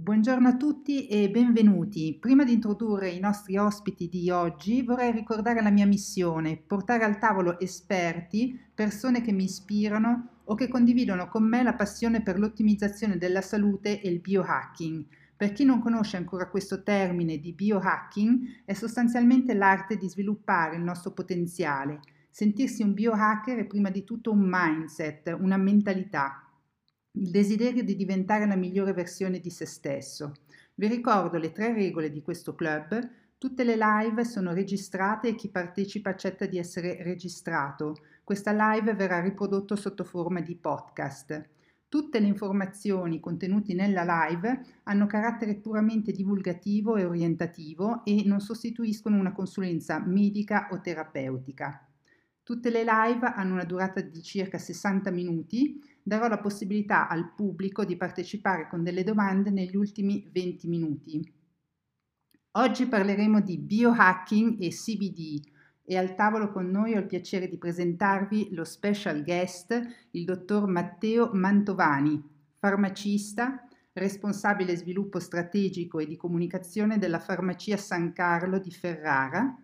Buongiorno a tutti e benvenuti. Prima di introdurre i nostri ospiti di oggi vorrei ricordare la mia missione, portare al tavolo esperti, persone che mi ispirano o che condividono con me la passione per l'ottimizzazione della salute e il biohacking. Per chi non conosce ancora questo termine di biohacking, è sostanzialmente l'arte di sviluppare il nostro potenziale. Sentirsi un biohacker è prima di tutto un mindset, una mentalità, il desiderio di diventare la migliore versione di se stesso. Vi ricordo le tre regole di questo club. Tutte le live sono registrate e chi partecipa accetta di essere registrato. Questa live verrà riprodotto sotto forma di podcast. Tutte le informazioni contenute nella live hanno carattere puramente divulgativo e orientativo e non sostituiscono una consulenza medica o terapeutica. Tutte le live hanno una durata di circa 60 minuti. Darò la possibilità al pubblico di partecipare con delle domande negli ultimi 20 minuti. Oggi parleremo di biohacking e CBD e al tavolo con noi ho il piacere di presentarvi lo special guest, il dottor Matteo Mantovani, farmacista, responsabile sviluppo strategico e di comunicazione della farmacia San Carlo di Ferrara,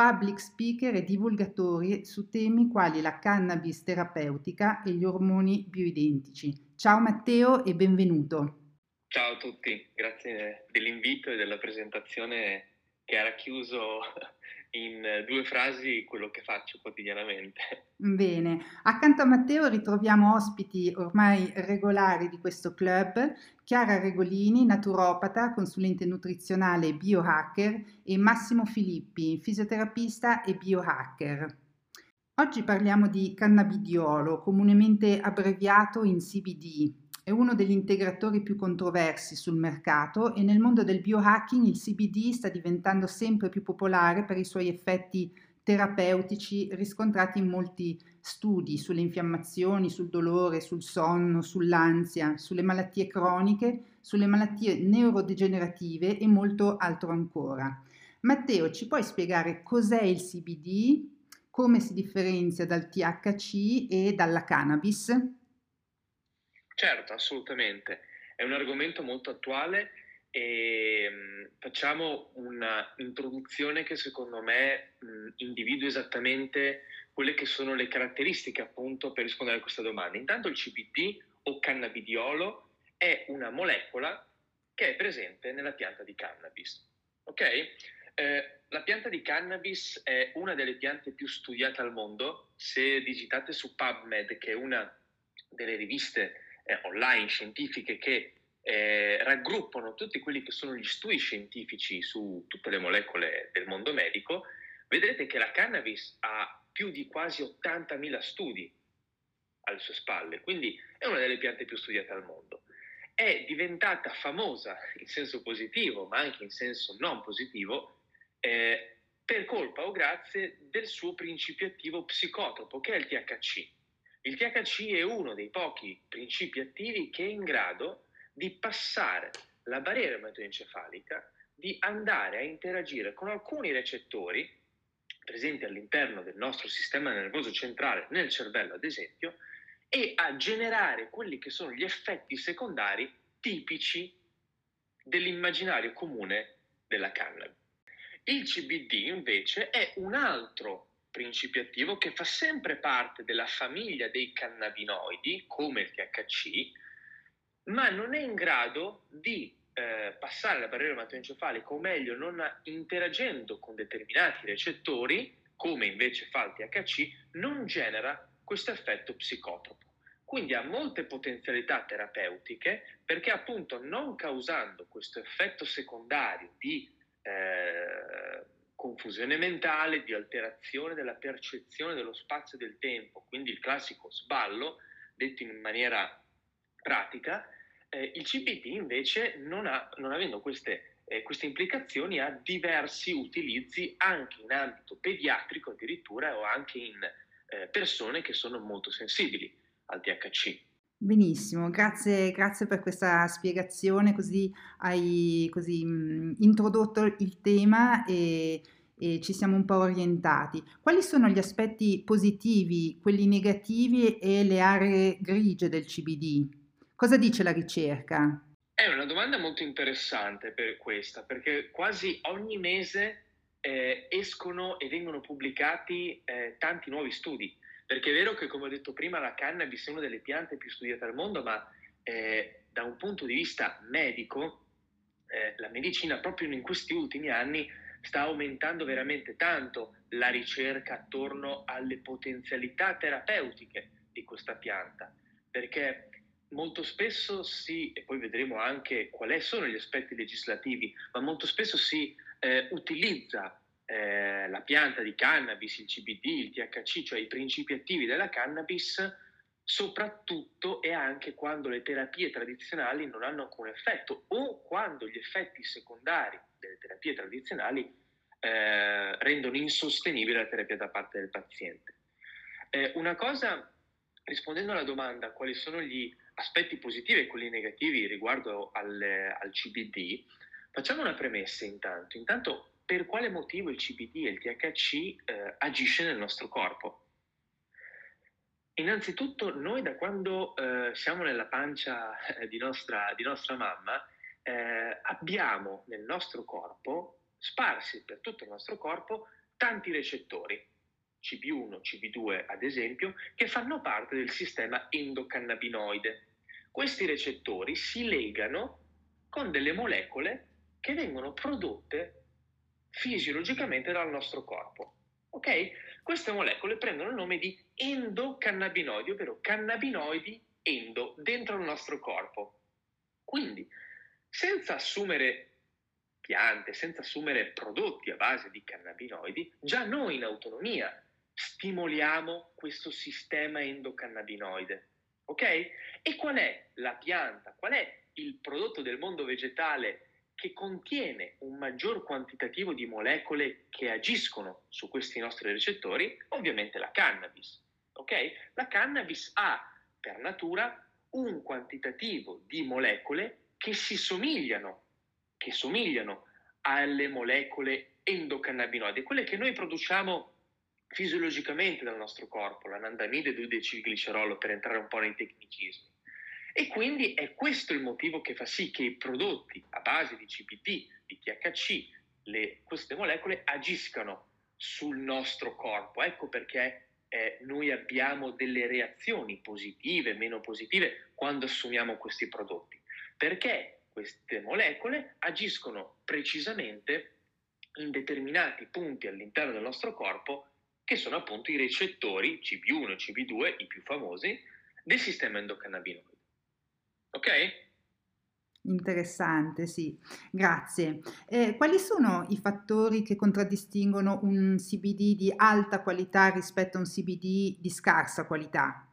public speaker e divulgatori su temi quali la cannabis terapeutica e gli ormoni bioidentici. Ciao Matteo e benvenuto. Ciao a tutti, grazie dell'invito e della presentazione che ha racchiuso in due frasi quello che faccio quotidianamente. Bene, accanto a Matteo ritroviamo ospiti ormai regolari di questo club, Chiara Regolini, naturopata, consulente nutrizionale e biohacker e Massimo Filippi, fisioterapista e biohacker. Oggi parliamo di cannabidiolo, comunemente abbreviato in CBD, è uno degli integratori più controversi sul mercato e nel mondo del biohacking il CBD sta diventando sempre più popolare per i suoi effetti terapeutici riscontrati in molti studi sulle infiammazioni, sul dolore, sul sonno, sull'ansia, sulle malattie croniche, sulle malattie neurodegenerative e molto altro ancora. Matteo, ci puoi spiegare cos'è il CBD, come si differenzia dal THC e dalla cannabis? Certo, assolutamente. È un argomento molto attuale e mh, facciamo un'introduzione che secondo me mh, individua esattamente quelle che sono le caratteristiche appunto per rispondere a questa domanda. Intanto il CBD o cannabidiolo è una molecola che è presente nella pianta di cannabis. Ok? Eh, la pianta di cannabis è una delle piante più studiate al mondo. Se digitate su PubMed, che è una delle riviste eh, online scientifiche che eh, raggruppano tutti quelli che sono gli studi scientifici su tutte le molecole del mondo medico, vedrete che la cannabis ha più di quasi 80.000 studi alle sue spalle, quindi è una delle piante più studiate al mondo. È diventata famosa in senso positivo, ma anche in senso non positivo, eh, per colpa o grazie del suo principio attivo psicotropo, che è il THC. Il THC è uno dei pochi principi attivi che è in grado di passare la barriera ematoencefalica, di andare a interagire con alcuni recettori presenti all'interno del nostro sistema nervoso centrale, nel cervello ad esempio, e a generare quelli che sono gli effetti secondari tipici dell'immaginario comune della cannabis. Il CBD invece è un altro principio attivo che fa sempre parte della famiglia dei cannabinoidi, come il THC, ma non è in grado di eh, passare la barriera ematoencefalica, o meglio, non interagendo con determinati recettori, come invece fa il THC, non genera questo effetto psicotropo. Quindi ha molte potenzialità terapeutiche perché appunto non causando questo effetto secondario di eh, confusione mentale, di alterazione della percezione dello spazio e del tempo, quindi il classico sballo, detto in maniera pratica, eh, il CBD invece non, ha, non avendo queste, eh, queste, implicazioni ha diversi utilizzi anche in ambito pediatrico addirittura o anche in eh, persone che sono molto sensibili al THC. Benissimo, grazie, grazie per questa spiegazione, così hai così, mh, introdotto il tema e, e ci siamo un po' orientati. Quali sono gli aspetti positivi, quelli negativi e le aree grigie del CBD? Cosa dice la ricerca? È una domanda molto interessante per questa, perché quasi ogni mese eh, escono e vengono pubblicati eh, tanti nuovi studi. Perché è vero che, come ho detto prima, la cannabis è una delle piante più studiate al mondo, ma eh, da un punto di vista medico, eh, la medicina proprio in questi ultimi anni sta aumentando veramente tanto la ricerca attorno alle potenzialità terapeutiche di questa pianta, perché molto spesso si, e poi vedremo anche quali sono gli aspetti legislativi, ma molto spesso si eh, utilizza eh, la pianta di cannabis, il CBD, il THC, cioè i principi attivi della cannabis, soprattutto e anche quando le terapie tradizionali non hanno alcun effetto o quando gli effetti secondari delle terapie tradizionali eh, rendono insostenibile la terapia da parte del paziente. Eh, una cosa, rispondendo alla domanda quali sono gli aspetti positivi e quelli negativi riguardo al, al CBD, facciamo una premessa intanto. Intanto, per quale motivo il CBD e il THC eh, agisce nel nostro corpo? Innanzitutto, noi da quando eh, siamo nella pancia eh, di nostra, di nostra mamma, eh, abbiamo nel nostro corpo, sparsi per tutto il nostro corpo, tanti recettori, CB1, CB2 ad esempio, che fanno parte del sistema endocannabinoide. Questi recettori si legano con delle molecole che vengono prodotte fisiologicamente dal nostro corpo. Ok? Queste molecole prendono il nome di endocannabinoidi, ovvero cannabinoidi endo dentro il nostro corpo. Quindi, senza assumere piante, senza assumere prodotti a base di cannabinoidi, già noi in autonomia stimoliamo questo sistema endocannabinoide. Ok? E qual è la pianta? Qual è il prodotto del mondo vegetale che contiene un maggior quantitativo di molecole che agiscono su questi nostri recettori? Ovviamente la cannabis. Ok? La cannabis ha per natura un quantitativo di molecole che si somigliano, che somigliano alle molecole endocannabinoidi, quelle che noi produciamo fisiologicamente dal nostro corpo, l'anandamide 2-decilglicerolo per entrare un po' nei tecnicismi. E quindi è questo il motivo che fa sì che i prodotti a base di CBD, di THC, le, queste molecole agiscano sul nostro corpo. Ecco perché eh, noi abbiamo delle reazioni positive, meno positive quando assumiamo questi prodotti. Perché queste molecole agiscono precisamente in determinati punti all'interno del nostro corpo che sono appunto i recettori CB1 e CB2, i più famosi, del sistema endocannabinoide. Ok? Interessante, sì, grazie. Eh, quali sono i fattori che contraddistinguono un CBD di alta qualità rispetto a un CBD di scarsa qualità?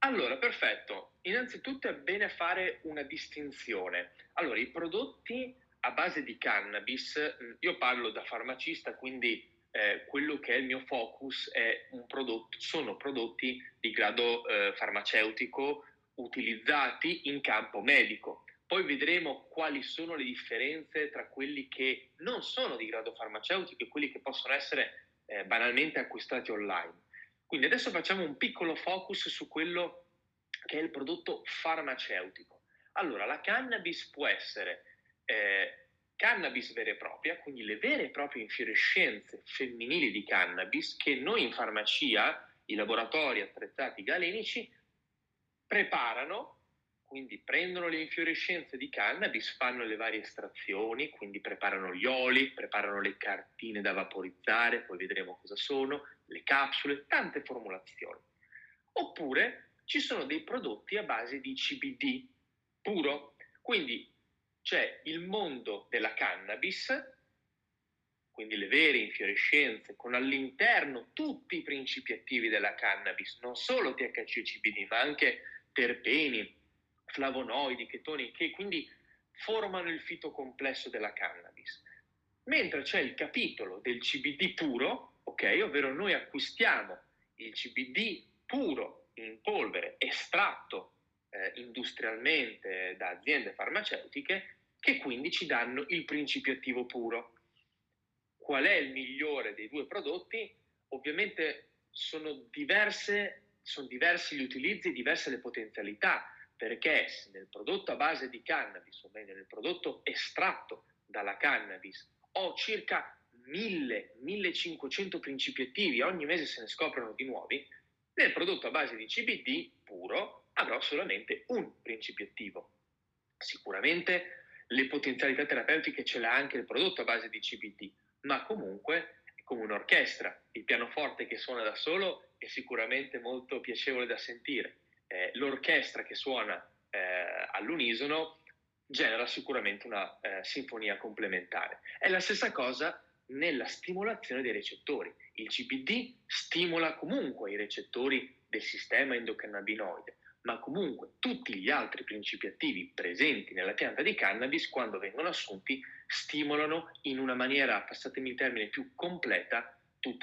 Allora, perfetto. Innanzitutto è bene fare una distinzione. Allora, i prodotti a base di cannabis, io parlo da farmacista, quindi eh, quello che è il mio focus è un prodotto, sono prodotti di grado eh, farmaceutico utilizzati in campo medico. Poi vedremo quali sono le differenze tra quelli che non sono di grado farmaceutico e quelli che possono essere eh, banalmente acquistati online. Quindi adesso facciamo un piccolo focus su quello che è il prodotto farmaceutico. Allora, la cannabis può essere eh, cannabis vera e propria, quindi le vere e proprie infiorescenze femminili di cannabis che noi in farmacia, i laboratori attrezzati galenici, preparano, quindi prendono le infiorescenze di cannabis, fanno le varie estrazioni, quindi preparano gli oli, preparano le cartine da vaporizzare, poi vedremo cosa sono, le capsule, tante formulazioni. Oppure ci sono dei prodotti a base di CBD puro, quindi c'è il mondo della cannabis, quindi le vere infiorescenze, con all'interno tutti i principi attivi della cannabis, non solo THC e CBD, ma anche terpeni, flavonoidi, chetoni, che quindi formano il fitocomplesso della cannabis. Mentre c'è il capitolo del CBD puro, ok, ovvero noi acquistiamo il CBD puro in polvere, estratto eh, industrialmente da aziende farmaceutiche che quindi ci danno il principio attivo puro. Qual è il migliore dei due prodotti? Ovviamente sono diverse sono diversi gli utilizzi e diverse le potenzialità, perché se nel prodotto a base di cannabis, o meglio nel prodotto estratto dalla cannabis, ho circa 1000-1500 principi attivi, ogni mese se ne scoprono di nuovi, nel prodotto a base di CBD puro avrò solamente un principio attivo. Sicuramente le potenzialità terapeutiche ce l'ha anche il prodotto a base di CBD, ma comunque come un'orchestra. Il pianoforte che suona da solo è sicuramente molto piacevole da sentire. Eh, l'orchestra che suona eh, all'unisono genera sicuramente una eh, sinfonia complementare. È la stessa cosa nella stimolazione dei recettori. Il CBD stimola comunque i recettori del sistema endocannabinoide, ma comunque tutti gli altri principi attivi presenti nella pianta di cannabis, quando vengono assunti, stimolano in una maniera, passatemi il termine, più completa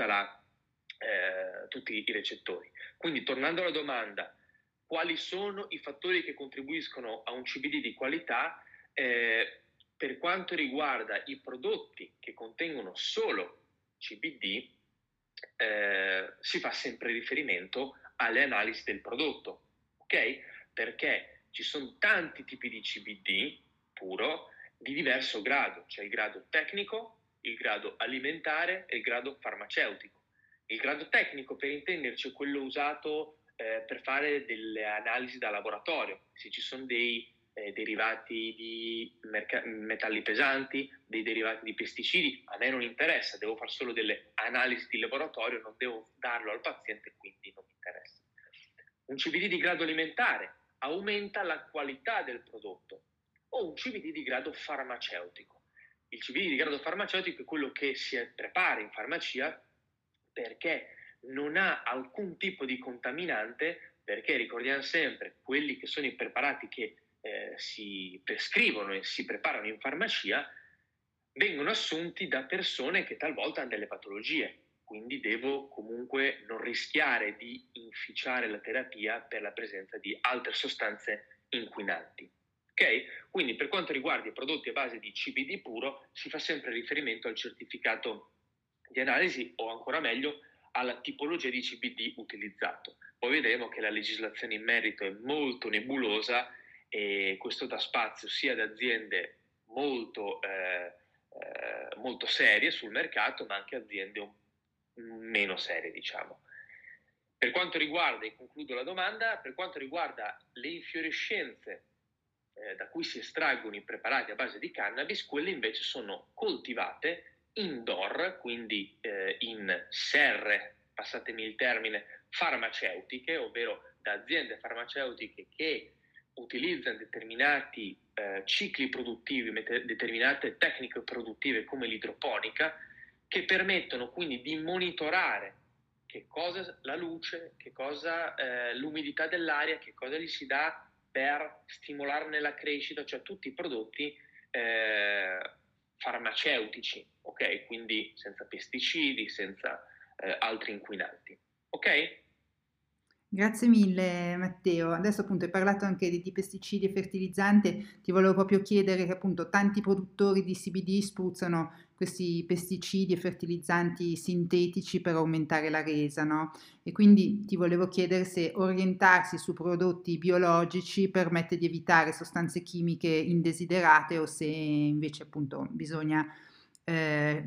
la, eh, tutti i recettori. Quindi tornando alla domanda, quali sono i fattori che contribuiscono a un CBD di qualità? Eh, per quanto riguarda i prodotti che contengono solo CBD, eh, si fa sempre riferimento alle analisi del prodotto, ok? Perché ci sono tanti tipi di CBD puro di diverso grado, c'è il grado tecnico, il grado alimentare e il grado farmaceutico. Il grado tecnico, per intenderci, è quello usato eh, per fare delle analisi da laboratorio, se ci sono dei eh, derivati di merc- metalli pesanti, dei derivati di pesticidi, a me non interessa, devo fare solo delle analisi di laboratorio, non devo darlo al paziente, quindi non mi interessa. Un CBD di grado alimentare aumenta la qualità del prodotto o un CBD di grado farmaceutico. Il CBD di grado farmaceutico è quello che si prepara in farmacia perché non ha alcun tipo di contaminante, perché ricordiamo sempre, quelli che sono i preparati che eh, si prescrivono e si preparano in farmacia vengono assunti da persone che talvolta hanno delle patologie, quindi devo comunque non rischiare di inficiare la terapia per la presenza di altre sostanze inquinanti. Ok? Quindi per quanto riguarda i prodotti a base di CBD puro si fa sempre riferimento al certificato di analisi o ancora meglio alla tipologia di CBD utilizzato. Poi vedremo che la legislazione in merito è molto nebulosa e questo dà spazio sia ad aziende molto, eh, eh, molto serie sul mercato, ma anche aziende meno serie, diciamo. Per quanto riguarda, e concludo la domanda, per quanto riguarda le infiorescenze eh, da cui si estraggono i preparati a base di cannabis, quelle invece sono coltivate indoor, quindi eh, in serre, passatemi il termine, farmaceutiche, ovvero da aziende farmaceutiche che utilizzano determinati eh, cicli produttivi, met- determinate tecniche produttive come l'idroponica, che permettono quindi di monitorare che cosa la luce, che cosa eh, l'umidità dell'aria, che cosa gli si dà per stimolarne la crescita, cioè tutti i prodotti eh, farmaceutici, ok? Quindi senza pesticidi, senza eh, altri inquinanti, ok? Grazie mille Matteo. Adesso appunto hai parlato anche di, di pesticidi e fertilizzanti, ti volevo proprio chiedere che appunto tanti produttori di CBD spruzzano questi pesticidi e fertilizzanti sintetici per aumentare la resa, no? E quindi ti volevo chiedere se orientarsi su prodotti biologici permette di evitare sostanze chimiche indesiderate o se invece appunto bisogna eh,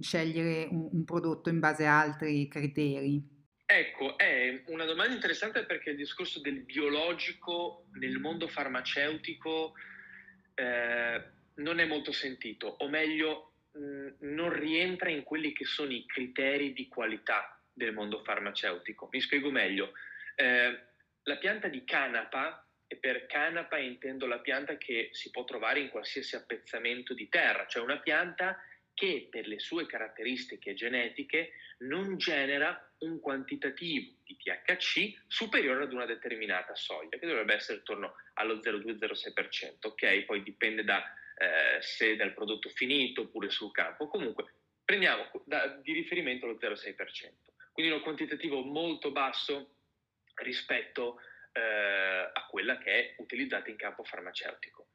scegliere un, un prodotto in base a altri criteri. Ecco, è una domanda interessante perché il discorso del biologico nel mondo farmaceutico eh, non è molto sentito, o meglio, non rientra in quelli che sono i criteri di qualità del mondo farmaceutico. Mi spiego meglio. Eh, la pianta di canapa, e per canapa intendo la pianta che si può trovare in qualsiasi appezzamento di terra, cioè una pianta che per le sue caratteristiche genetiche non genera un quantitativo di THC superiore ad una determinata soglia, che dovrebbe essere intorno allo 0,2-0,6%, ok? Poi dipende da eh, se dal prodotto finito oppure sul campo. Comunque, prendiamo da, di riferimento lo 0,6%, quindi un quantitativo molto basso rispetto eh, a quella che è utilizzata in campo farmaceutico.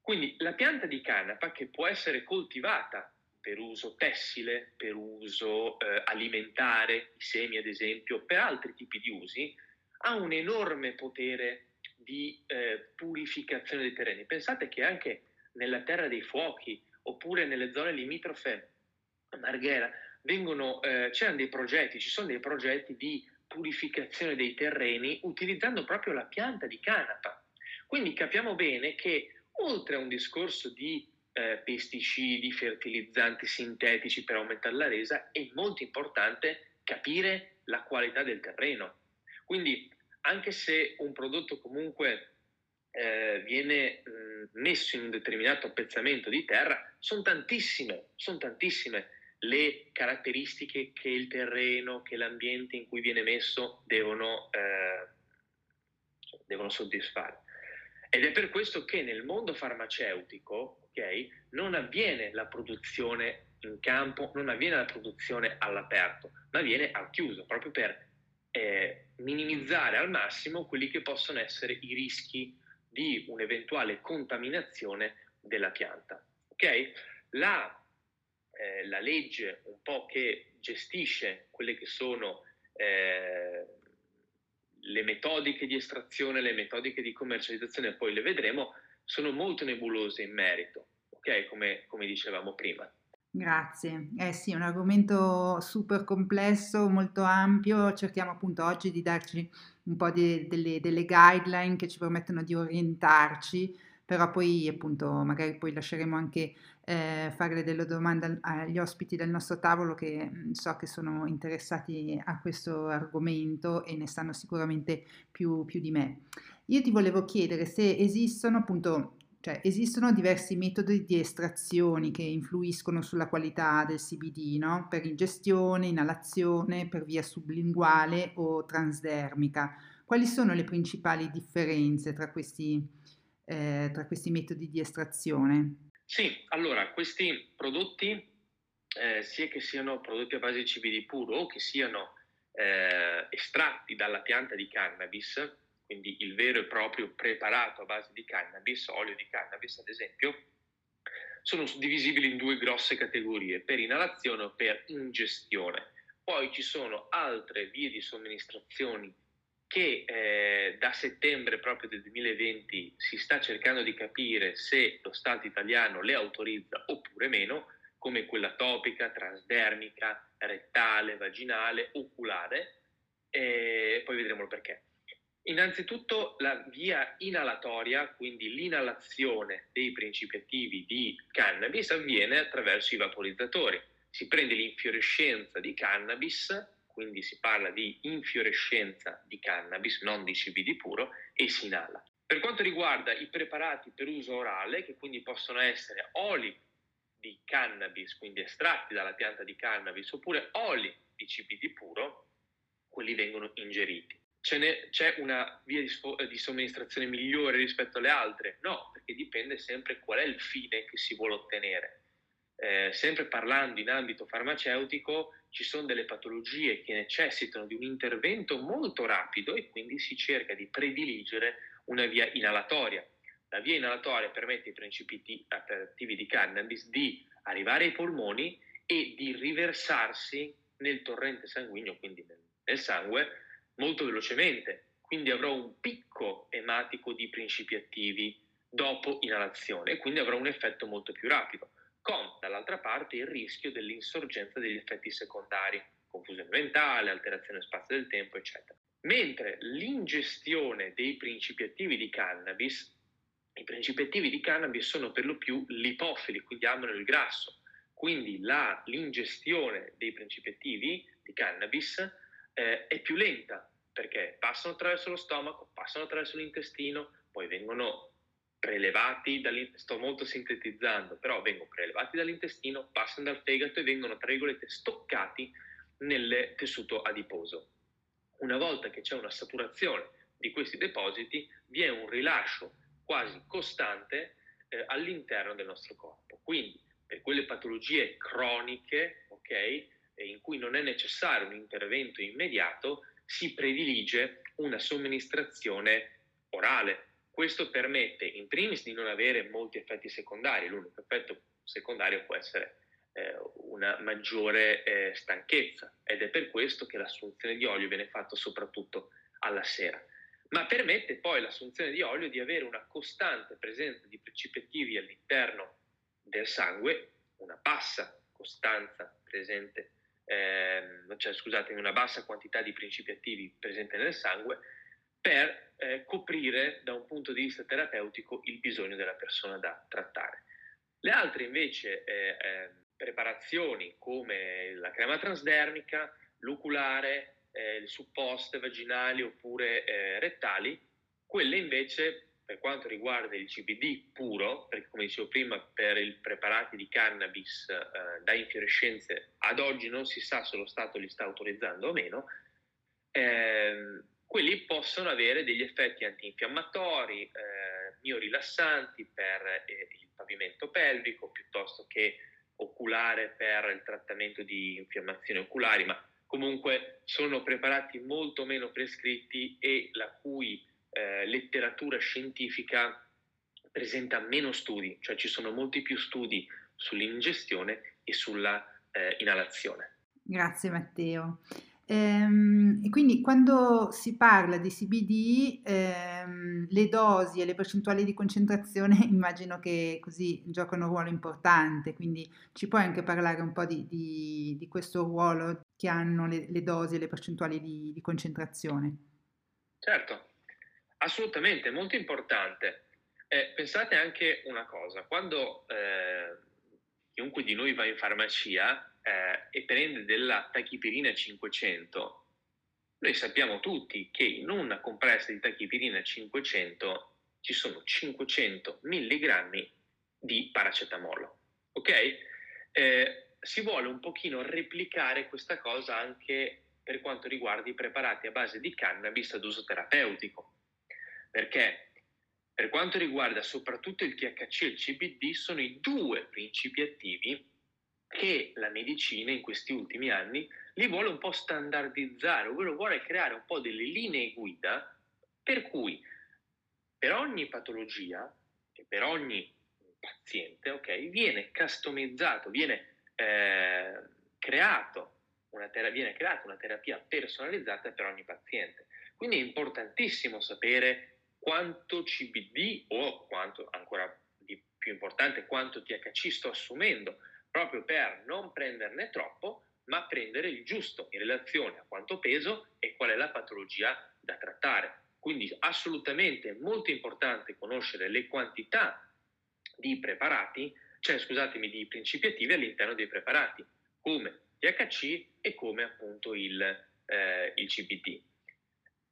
Quindi la pianta di canapa che può essere coltivata per uso tessile, per uso eh, alimentare, i semi ad esempio, per altri tipi di usi, ha un enorme potere di eh, purificazione dei terreni. Pensate che anche nella terra dei fuochi oppure nelle zone limitrofe a Marghera vengono, eh, c'erano dei progetti, ci sono dei progetti di purificazione dei terreni utilizzando proprio la pianta di canapa. Quindi capiamo bene che oltre a un discorso di eh, pesticidi, fertilizzanti sintetici per aumentare la resa, è molto importante capire la qualità del terreno. Quindi anche se un prodotto comunque eh, viene mh, messo in un determinato appezzamento di terra, sono tantissime, sono tantissime le caratteristiche che il terreno, che l'ambiente in cui viene messo devono, eh, devono soddisfare. Ed è per questo che nel mondo farmaceutico okay, non avviene la produzione in campo, non avviene la produzione all'aperto, ma avviene al chiuso, proprio per eh, minimizzare al massimo quelli che possono essere i rischi di un'eventuale contaminazione della pianta. Okay? La eh, la legge un po' che gestisce quelle che sono eh, le metodiche di estrazione, le metodiche di commercializzazione, poi le vedremo, sono molto nebulose in merito, ok? Come, come dicevamo prima. Grazie. Eh sì, è un argomento super complesso, molto ampio. Cerchiamo appunto oggi di darci un po' di, delle, delle guideline che ci permettono di orientarci però poi appunto magari poi lasceremo anche eh, fare delle domande agli ospiti del nostro tavolo che mm, so che sono interessati a questo argomento e ne sanno sicuramente più, più di me. Io ti volevo chiedere se esistono appunto cioè, esistono diversi metodi di estrazioni che influiscono sulla qualità del CBD, no? per ingestione, inalazione, per via sublinguale o transdermica. Quali sono le principali differenze tra questi eh, tra questi metodi di estrazione? Sì, allora questi prodotti, eh, sia che siano prodotti a base di CBD puro o che siano eh, estratti dalla pianta di cannabis, quindi il vero e proprio preparato a base di cannabis, olio di cannabis ad esempio, sono divisibili in due grosse categorie, per inalazione o per ingestione. Poi ci sono altre vie di somministrazione che eh, da settembre proprio del 2020 si sta cercando di capire se lo Stato italiano le autorizza oppure meno, come quella topica, transdermica, rettale, vaginale, oculare, e poi vedremo il perché. Innanzitutto la via inalatoria, quindi l'inalazione dei principi attivi di cannabis, avviene attraverso i vaporizzatori. Si prende l'infiorescenza di cannabis quindi si parla di infiorescenza di cannabis, non di CBD puro, e si inala. Per quanto riguarda i preparati per uso orale, che quindi possono essere oli di cannabis, quindi estratti dalla pianta di cannabis, oppure oli di CBD puro, quelli vengono ingeriti. C'è una via di, di, somministrazione migliore rispetto alle altre? No, perché dipende sempre qual è il fine che si vuole ottenere. Eh, sempre parlando in ambito farmaceutico, ci sono delle patologie che necessitano di un intervento molto rapido e quindi si cerca di prediligere una via inalatoria. La via inalatoria permette ai principi attivi di cannabis di arrivare ai polmoni e di riversarsi nel torrente sanguigno, quindi nel, nel sangue, molto velocemente. Quindi avrò un picco ematico di principi attivi dopo inalazione e quindi avrò un effetto molto più rapido con dall'altra parte il rischio dell'insorgenza degli effetti secondari, confusione mentale, alterazione spazio del tempo, eccetera. Mentre l'ingestione dei principi attivi di cannabis, i principi attivi di cannabis sono per lo più lipofili, quindi amano il grasso, quindi la, l'ingestione dei principi attivi di cannabis eh, è più lenta perché passano attraverso lo stomaco, passano attraverso l'intestino, poi vengono prelevati dall'intestino, sto molto sintetizzando, però vengono prelevati dall'intestino, passano dal fegato e vengono, tra virgolette, stoccati nel tessuto adiposo. Una volta che c'è una saturazione di questi depositi, vi è un rilascio quasi costante eh, all'interno del nostro corpo. Quindi, per quelle patologie croniche, ok, in cui non è necessario un intervento immediato, si predilige una somministrazione orale, questo permette in primis di non avere molti effetti secondari, l'unico effetto secondario può essere eh, una maggiore eh, stanchezza ed è per questo che l'assunzione di olio viene fatta soprattutto alla sera. ma permette poi l'assunzione di olio di avere una costante presenza di principi attivi all'interno del sangue, una bassa costanza presente, ehm, cioè scusate, una bassa quantità di principi attivi presente nel sangue, per eh, coprire da un punto di vista terapeutico il bisogno della persona da trattare. Le altre invece eh, eh, preparazioni come la crema transdermica, l'oculare, eh, supposte vaginali oppure eh, rettali, quelle invece per quanto riguarda il CBD puro, perché come dicevo prima per i preparati di cannabis eh, da infiorescenze ad oggi non si sa se lo Stato li sta autorizzando o meno, ehm, quelli possono avere degli effetti antinfiammatori, eh, miorilassanti per eh, il pavimento pelvico, piuttosto che oculare per il trattamento di infiammazioni oculari, ma comunque sono preparati molto meno prescritti e la cui eh, letteratura scientifica presenta meno studi, cioè ci sono molti più studi sull'ingestione e sulla eh, inalazione. Grazie Matteo. Ehm, e quindi quando si parla di CBD, ehm, le dosi e le percentuali di concentrazione immagino che così giocano un ruolo importante, quindi ci puoi anche parlare un po' di, di, di questo ruolo che hanno le, le, dosi e le percentuali di, di concentrazione? Certo, assolutamente, molto importante. Eh, pensate anche una cosa, quando eh, chiunque di noi va in farmacia eh, e prende della tachipirina 500, noi sappiamo tutti che in una compressa di tachipirina 500 ci sono 500 mg di paracetamolo, ok? Eh, si vuole un pochino replicare questa cosa anche per quanto riguarda i preparati a base di cannabis ad uso terapeutico, perché per quanto riguarda soprattutto il THC e il CBD sono i due principi attivi che la medicina in questi ultimi anni li vuole un po' standardizzare, ovvero vuole creare un po' delle linee guida per cui per ogni patologia e per ogni paziente okay, viene customizzato, viene, eh, creato ter- viene creata una terapia personalizzata per ogni paziente. Quindi è importantissimo sapere quanto CBD o quanto, ancora di più importante, quanto THC sto assumendo proprio per non prenderne troppo, ma prendere il giusto in relazione a quanto peso e qual è la patologia da trattare. Quindi assolutamente molto importante conoscere le quantità di preparati, cioè scusatemi, di principi attivi all'interno dei preparati, come THC e come appunto il, eh, il CBD.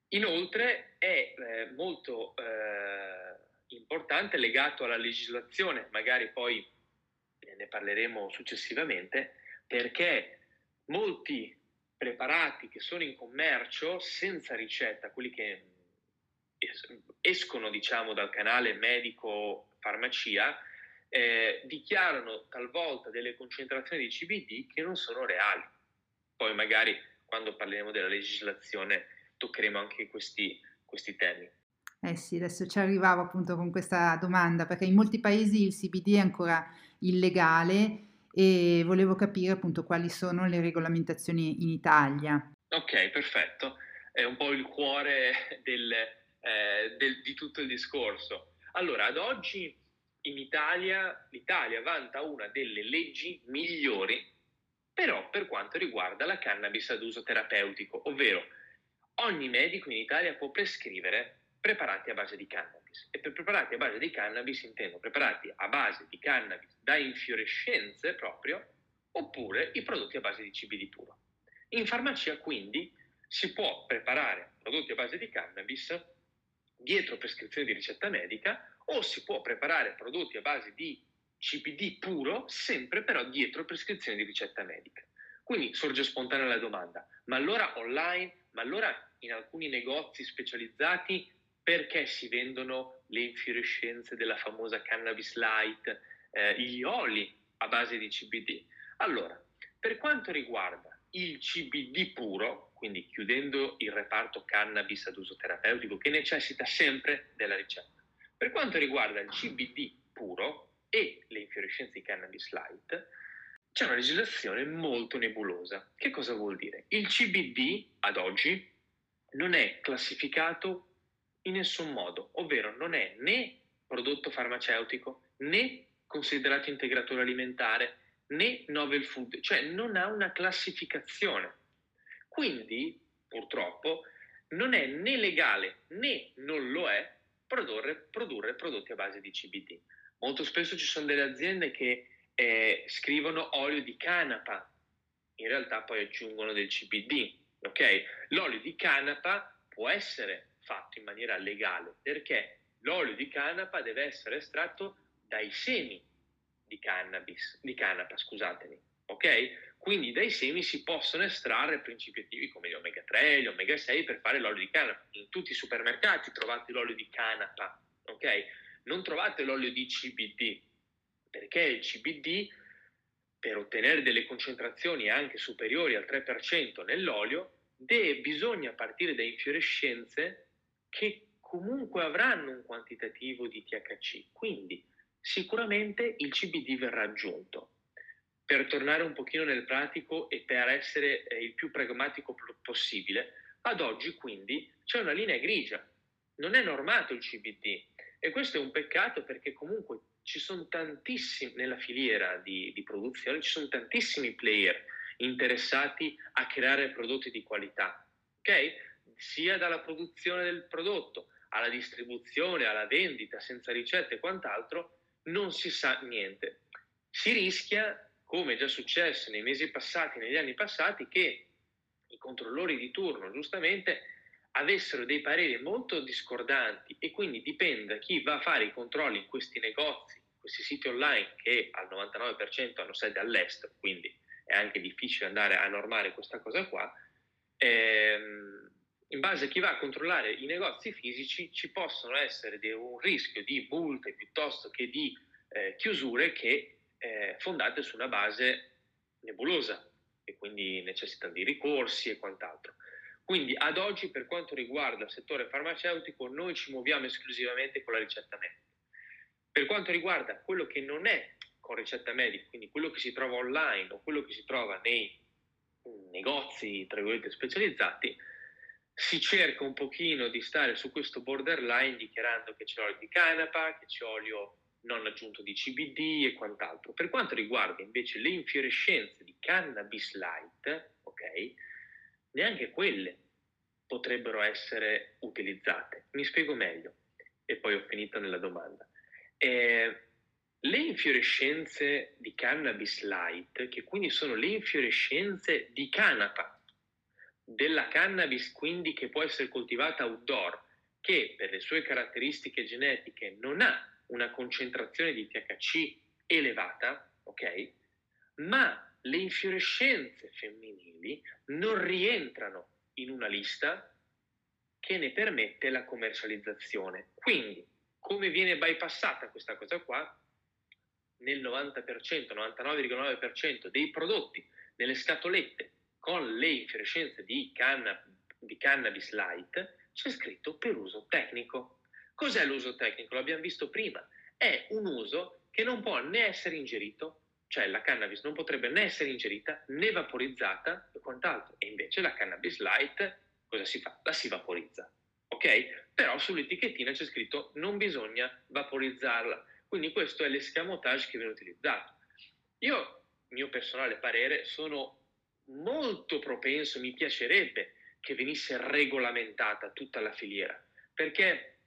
Inoltre è eh, molto eh, importante legato alla legislazione, magari poi ne parleremo successivamente, perché molti preparati che sono in commercio senza ricetta, quelli che escono diciamo dal canale medico farmacia, eh, dichiarano talvolta delle concentrazioni di CBD che non sono reali. Poi magari quando parleremo della legislazione toccheremo anche questi, questi temi. Eh sì, adesso ci arrivavo appunto con questa domanda, perché in molti paesi il CBD è ancora illegale e volevo capire appunto quali sono le regolamentazioni in Italia. Ok, perfetto. È un po' il cuore del, eh, del, di tutto il discorso. Allora, ad oggi in Italia l'Italia vanta una delle leggi migliori, però per quanto riguarda la cannabis ad uso terapeutico, ovvero ogni medico in Italia può prescrivere preparati a base di cannabis. E per preparati a base di cannabis intendo preparati a base di cannabis da infiorescenze proprio, oppure i prodotti a base di CBD puro. In farmacia quindi si può preparare prodotti a base di cannabis dietro prescrizione di ricetta medica o si può preparare prodotti a base di CBD puro sempre però dietro prescrizione di ricetta medica. Quindi sorge spontanea la domanda, ma allora online, ma allora in alcuni negozi specializzati perché si vendono le infiorescenze della famosa cannabis light, eh, gli oli a base di CBD. Allora, per quanto riguarda il CBD puro, quindi chiudendo il reparto cannabis ad uso terapeutico che necessita sempre della ricetta, per quanto riguarda il CBD puro e le infiorescenze di cannabis light, c'è una legislazione molto nebulosa. Che cosa vuol dire? Il CBD ad oggi non è classificato In nessun modo, ovvero non è né prodotto farmaceutico né considerato integratore alimentare né novel food, cioè non ha una classificazione. Quindi, purtroppo, non è né legale né non lo è produrre, produrre prodotti a base di CBD. Molto spesso ci sono delle aziende che eh, scrivono olio di canapa, in realtà poi aggiungono del CBD. Okay? L'olio di canapa può essere fatto in maniera legale perché l'olio di canapa deve essere estratto dai semi di cannabis, di canapa, scusatemi, ok? Quindi dai semi si possono estrarre principi attivi come gli omega 3, gli omega 6 per fare l'olio di canapa. In tutti i supermercati trovate l'olio di canapa, ok? Non trovate l'olio di CBD, perché il CBD per ottenere delle concentrazioni anche superiori al 3% nell'olio, deve, bisogna partire da infiorescenze che comunque avranno un quantitativo di THC. Quindi sicuramente il CBD verrà aggiunto. Per tornare un pochino nel pratico e per essere eh, il più pragmatico possibile, ad oggi quindi c'è una linea grigia. Non è normato il CBD e questo è un peccato perché comunque ci sono tantissimi, nella filiera di, di produzione, ci sono tantissimi player interessati a creare prodotti di qualità, ok? Sia dalla produzione del prodotto alla distribuzione, alla vendita, senza ricette e quant'altro, non si sa niente. Si rischia, come è già successo nei mesi passati, negli anni passati, che i controllori di turno, giustamente, avessero dei pareri molto discordanti e quindi dipende da chi va a fare i controlli in questi negozi, questi siti online che al 99% hanno sede all'estero, quindi è anche difficile andare a normare questa cosa qua, ehm, in base a chi va a controllare i negozi fisici ci possono essere de- un rischio di multe piuttosto che di eh, chiusure che eh, fondate su una base nebulosa e quindi necessitano di ricorsi e quant'altro. Quindi ad oggi per quanto riguarda il settore farmaceutico noi ci muoviamo esclusivamente con la ricetta medica. Per quanto riguarda quello che non è con ricetta medica, quindi quello che si trova online o quello che si trova nei negozi, tra virgolette, specializzati, si cerca un pochino di stare su questo borderline dichiarando che c'è olio di canapa, che c'è olio non aggiunto di CBD e quant'altro. Per quanto riguarda invece le infiorescenze di cannabis light, ok, neanche quelle potrebbero essere utilizzate. Mi spiego meglio e poi ho finito nella domanda. Eh, le infiorescenze di cannabis light, che quindi sono le infiorescenze di canapa, della cannabis quindi che può essere coltivata outdoor, che per le sue caratteristiche genetiche non ha una concentrazione di THC elevata, ok? Ma le infiorescenze femminili non rientrano in una lista che ne permette la commercializzazione. Quindi, come viene bypassata questa cosa qua? Nel 90%, 99,9% dei prodotti nelle scatolette con le infiorescenze di, canna, di cannabis light c'è scritto per uso tecnico. Cos'è l'uso tecnico? L'abbiamo visto prima. È un uso che non può né essere ingerito cioè la cannabis non potrebbe né essere ingerita né vaporizzata e quant'altro. E invece la cannabis light cosa si fa? La si vaporizza. Ok? Però sull'etichettina c'è scritto non bisogna vaporizzarla. Quindi questo è l'escamotage che viene utilizzato. Io, mio personale parere, sono molto propenso, mi piacerebbe che venisse regolamentata tutta la filiera, perché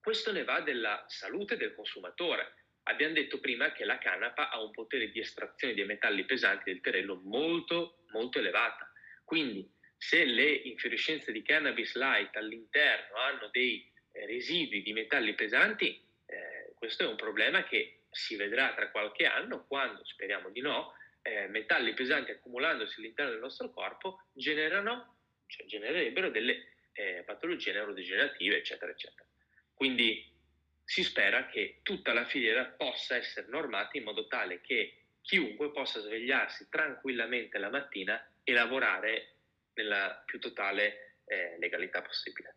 questo ne va della salute del consumatore Abbiamo detto prima che la canapa ha un potere di estrazione dei metalli pesanti del terreno molto, molto elevata. Quindi, se le infiorescenze di cannabis light all'interno hanno dei eh, residui di metalli pesanti, eh, questo è un problema che si vedrà tra qualche anno quando, speriamo di no, eh, metalli pesanti accumulandosi all'interno del nostro corpo generano, cioè genererebbero delle eh, patologie neurodegenerative, eccetera, eccetera. Quindi si spera che tutta la filiera possa essere normata in modo tale che chiunque possa svegliarsi tranquillamente la mattina e lavorare nella più totale eh, legalità possibile.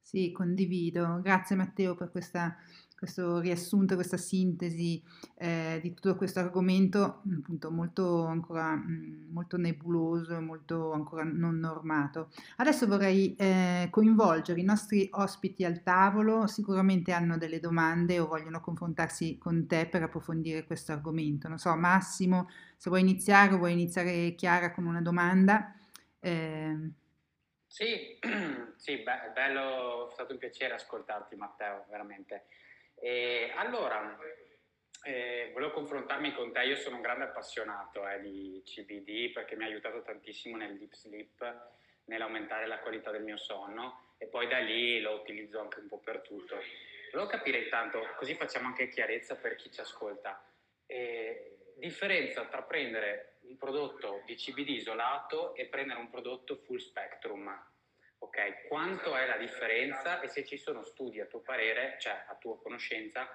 Sì, condivido. Grazie Matteo per questa questo riassunto, questa sintesi eh, di tutto questo argomento, appunto molto ancora mh, molto nebuloso e molto ancora non normato. Adesso vorrei eh, coinvolgere i nostri ospiti al tavolo, sicuramente hanno delle domande o vogliono confrontarsi con te per approfondire questo argomento. Non so, Massimo, se vuoi iniziare o vuoi iniziare Chiara con una domanda. Eh... Sì, sì, be- bello, è stato un piacere ascoltarti Matteo, veramente. E allora, eh, volevo confrontarmi con te, io sono un grande appassionato eh, di CBD perché mi ha aiutato tantissimo nel deep sleep, nell'aumentare la qualità del mio sonno e poi da lì lo utilizzo anche un po' per tutto. Volevo capire intanto, così facciamo anche chiarezza per chi ci ascolta, eh, differenza tra prendere un prodotto di CBD isolato e prendere un prodotto full spectrum. Ok, quanto è la differenza e se ci sono studi a tuo parere, cioè a tua conoscenza,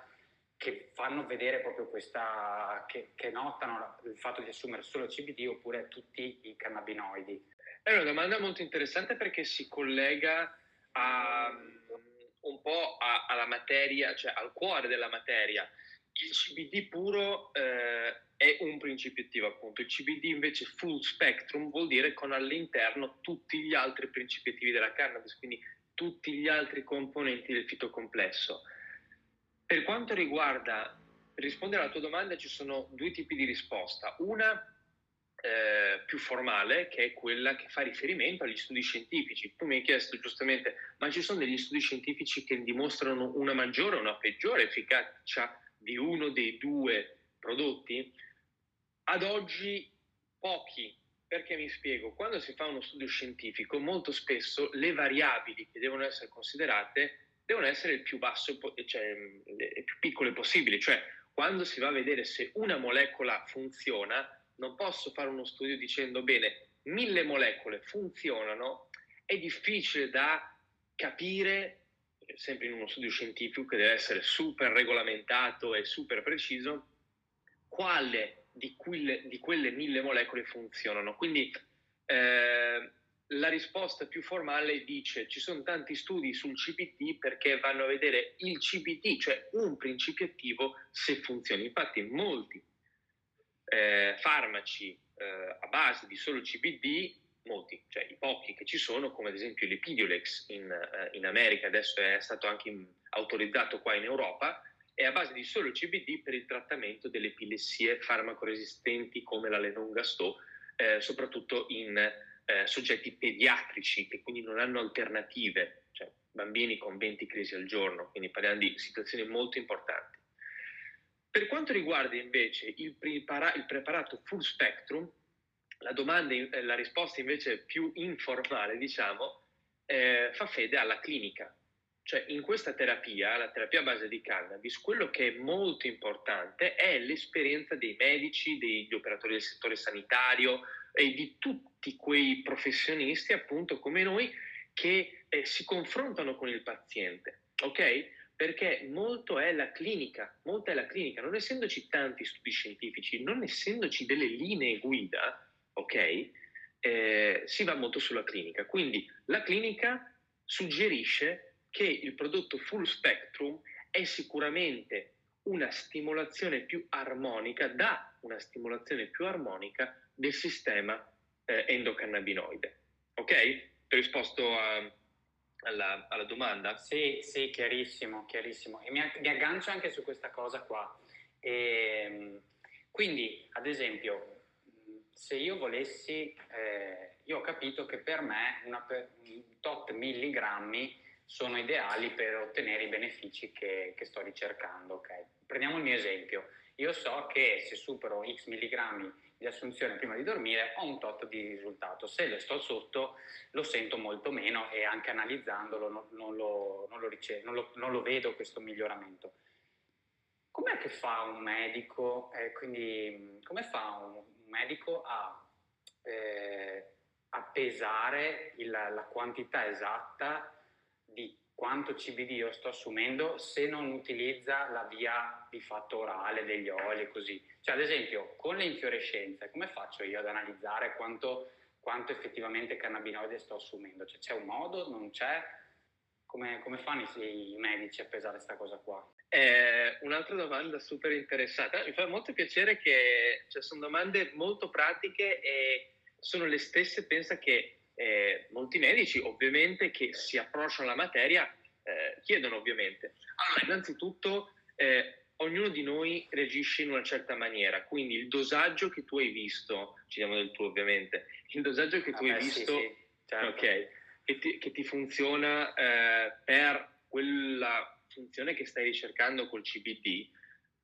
che fanno vedere proprio questa, che, che notano il fatto di assumere solo CBD oppure tutti i cannabinoidi? È una domanda molto interessante perché si collega a, un po' a, alla materia, cioè al cuore della materia. Il CBD puro eh, è un principio attivo appunto, il CBD invece full spectrum vuol dire con all'interno tutti gli altri principi attivi della cannabis, quindi tutti gli altri componenti del fitocomplesso. Per quanto riguarda rispondere alla tua domanda ci sono due tipi di risposta, una eh, più formale che è quella che fa riferimento agli studi scientifici. Tu mi hai chiesto giustamente, ma ci sono degli studi scientifici che dimostrano una maggiore o una peggiore efficacia di uno dei due prodotti? Ad oggi pochi, perché mi spiego, quando si fa uno studio scientifico molto spesso le variabili che devono essere considerate devono essere il più basso, cioè le più piccole possibili, cioè quando si va a vedere se una molecola funziona, non posso fare uno studio dicendo bene, mille molecole funzionano, è difficile da capire, sempre in uno studio scientifico che deve essere super regolamentato e super preciso, quale di quelle, di quelle mille molecole funzionano. Quindi eh, la risposta più formale dice ci sono tanti studi sul CBT perché vanno a vedere il CBT, cioè un principio attivo, se funziona. Infatti molti eh, farmaci eh, a base di solo CBD, molti, cioè i pochi che ci sono, come ad esempio l'Epidiolex in, eh, in America, adesso è stato anche in, autorizzato qua in Europa, è a base di solo CBD per il trattamento delle epilessie farmacoresistenti come la Lenongasto, eh, soprattutto in eh, soggetti pediatrici che quindi non hanno alternative, cioè bambini con 20 crisi al giorno, quindi parliamo di situazioni molto importanti. Per quanto riguarda invece il, prepara- il preparato full spectrum, la, domanda, eh, la risposta invece più informale, diciamo, eh, fa fede alla clinica, cioè in questa terapia, la terapia a base di cannabis, quello che è molto importante è l'esperienza dei medici, degli operatori del settore sanitario e di tutti quei professionisti, appunto come noi, che eh, si confrontano con il paziente, ok? Perché molto è la clinica, molta è la clinica, non essendoci tanti studi scientifici, non essendoci delle linee guida, ok? Eh, si va molto sulla clinica. Quindi la clinica suggerisce che il prodotto full spectrum è sicuramente una stimolazione più armonica, dà una stimolazione più armonica del sistema eh, endocannabinoide. Ok? Ti ho risposto a, alla, alla, domanda? Sì, sì, chiarissimo, chiarissimo. E mi, mi aggancio anche su questa cosa qua. E, ehm, quindi, ad esempio, se io volessi, eh, io ho capito che per me una, un tot milligrammi sono ideali per ottenere i benefici che, che sto ricercando. Okay? Prendiamo il mio esempio. Io so che se supero x milligrammi di assunzione prima di dormire ho un tot di risultato. Se le sto sotto lo sento molto meno e anche analizzandolo non, non, lo, non, lo, non, lo, non lo, vedo questo miglioramento. Com'è che fa un medico, eh, quindi come fa un medico a, eh, a pesare il, la quantità esatta di quanto CBD io sto assumendo se non utilizza la via di fatto orale degli oli e così. Cioè, ad esempio, con le infiorescenze, come faccio io ad analizzare quanto, quanto effettivamente cannabinoide sto assumendo? Cioè, c'è un modo? Non c'è? Come, come fanno i, i medici a pesare questa cosa qua? Eh, un'altra domanda super interessante. Mi fa molto piacere che cioè, sono domande molto pratiche e sono le stesse, pensa che eh, molti medici ovviamente che si approcciano alla materia eh, chiedono ovviamente. Allora, innanzitutto eh, ognuno di noi reagisce in una certa maniera, quindi il dosaggio che tu hai visto, ci diamo del tuo ovviamente, il dosaggio che tu ah, hai beh, visto, sì, sì, certo. okay, che, ti, che, ti, funziona eh, per quella funzione che stai ricercando col CBD,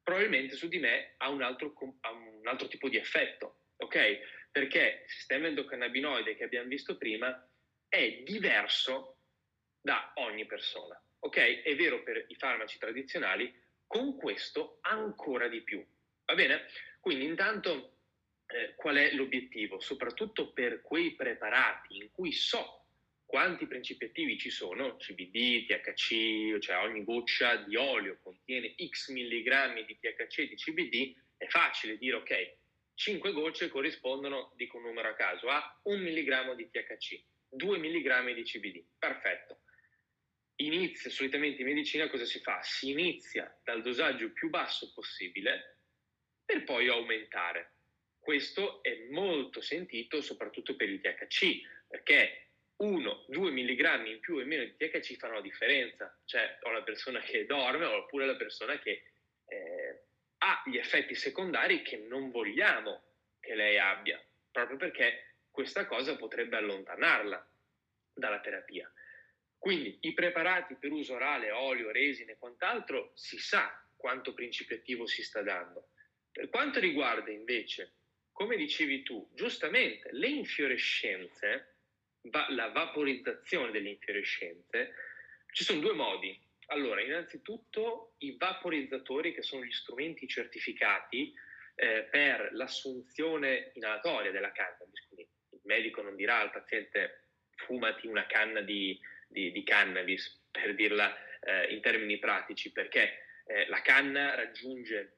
probabilmente su di me ha un altro, ha un altro tipo di effetto, ok? Perché il sistema endocannabinoide che abbiamo visto prima è diverso da ogni persona, ok? È vero per i farmaci tradizionali, con questo ancora di più. Va bene? Quindi intanto eh, qual è l'obiettivo? Soprattutto per quei preparati in cui so quanti principi attivi ci sono, CBD, THC, cioè ogni goccia di olio contiene X milligrammi di THC e di CBD, è facile dire ok, 5 gocce corrispondono, dico un numero a caso, a 1 milligrammo di THC, 2 milligrammi di CBD, perfetto inizia solitamente in medicina cosa si fa? Si inizia dal dosaggio più basso possibile per poi aumentare. Questo è molto sentito soprattutto per il THC, perché 1-2 mg in più e meno di THC fanno la differenza. Cioè, o la persona che dorme oppure la persona che eh, ha gli effetti secondari che non vogliamo che lei abbia, proprio perché questa cosa potrebbe allontanarla dalla terapia. Quindi i preparati per uso orale, olio, resine e quant'altro, si sa quanto principio attivo si sta dando. Per quanto riguarda invece, come dicevi tu, giustamente le infiorescenze, la vaporizzazione delle infiorescenze, ci sono due modi. Allora, innanzitutto i vaporizzatori, che sono gli strumenti certificati eh, per l'assunzione inalatoria della cannabis, quindi il medico non dirà al paziente fumati una canna di di, di cannabis, per dirla eh, in termini pratici, perché eh, la canna raggiunge,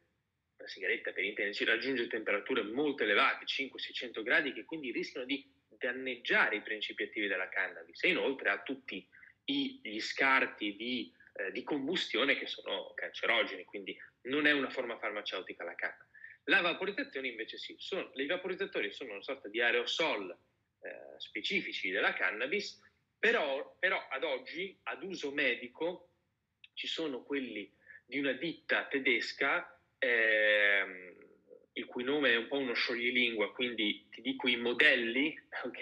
la sigaretta per intenderci, raggiunge temperature molto elevate, 500-600 gradi, che quindi rischiano di danneggiare i principi attivi della cannabis. E inoltre ha tutti gli scarti di, eh, di combustione che sono cancerogeni, quindi non è una forma farmaceutica la canna. La vaporizzazione invece sì, sono, i vaporizzatori sono una sorta di aerosol eh, specifici della cannabis però, però ad oggi, ad uso medico, ci sono quelli di una ditta tedesca, ehm, il cui nome è un po' uno scioglilingua, quindi ti dico i modelli, ok?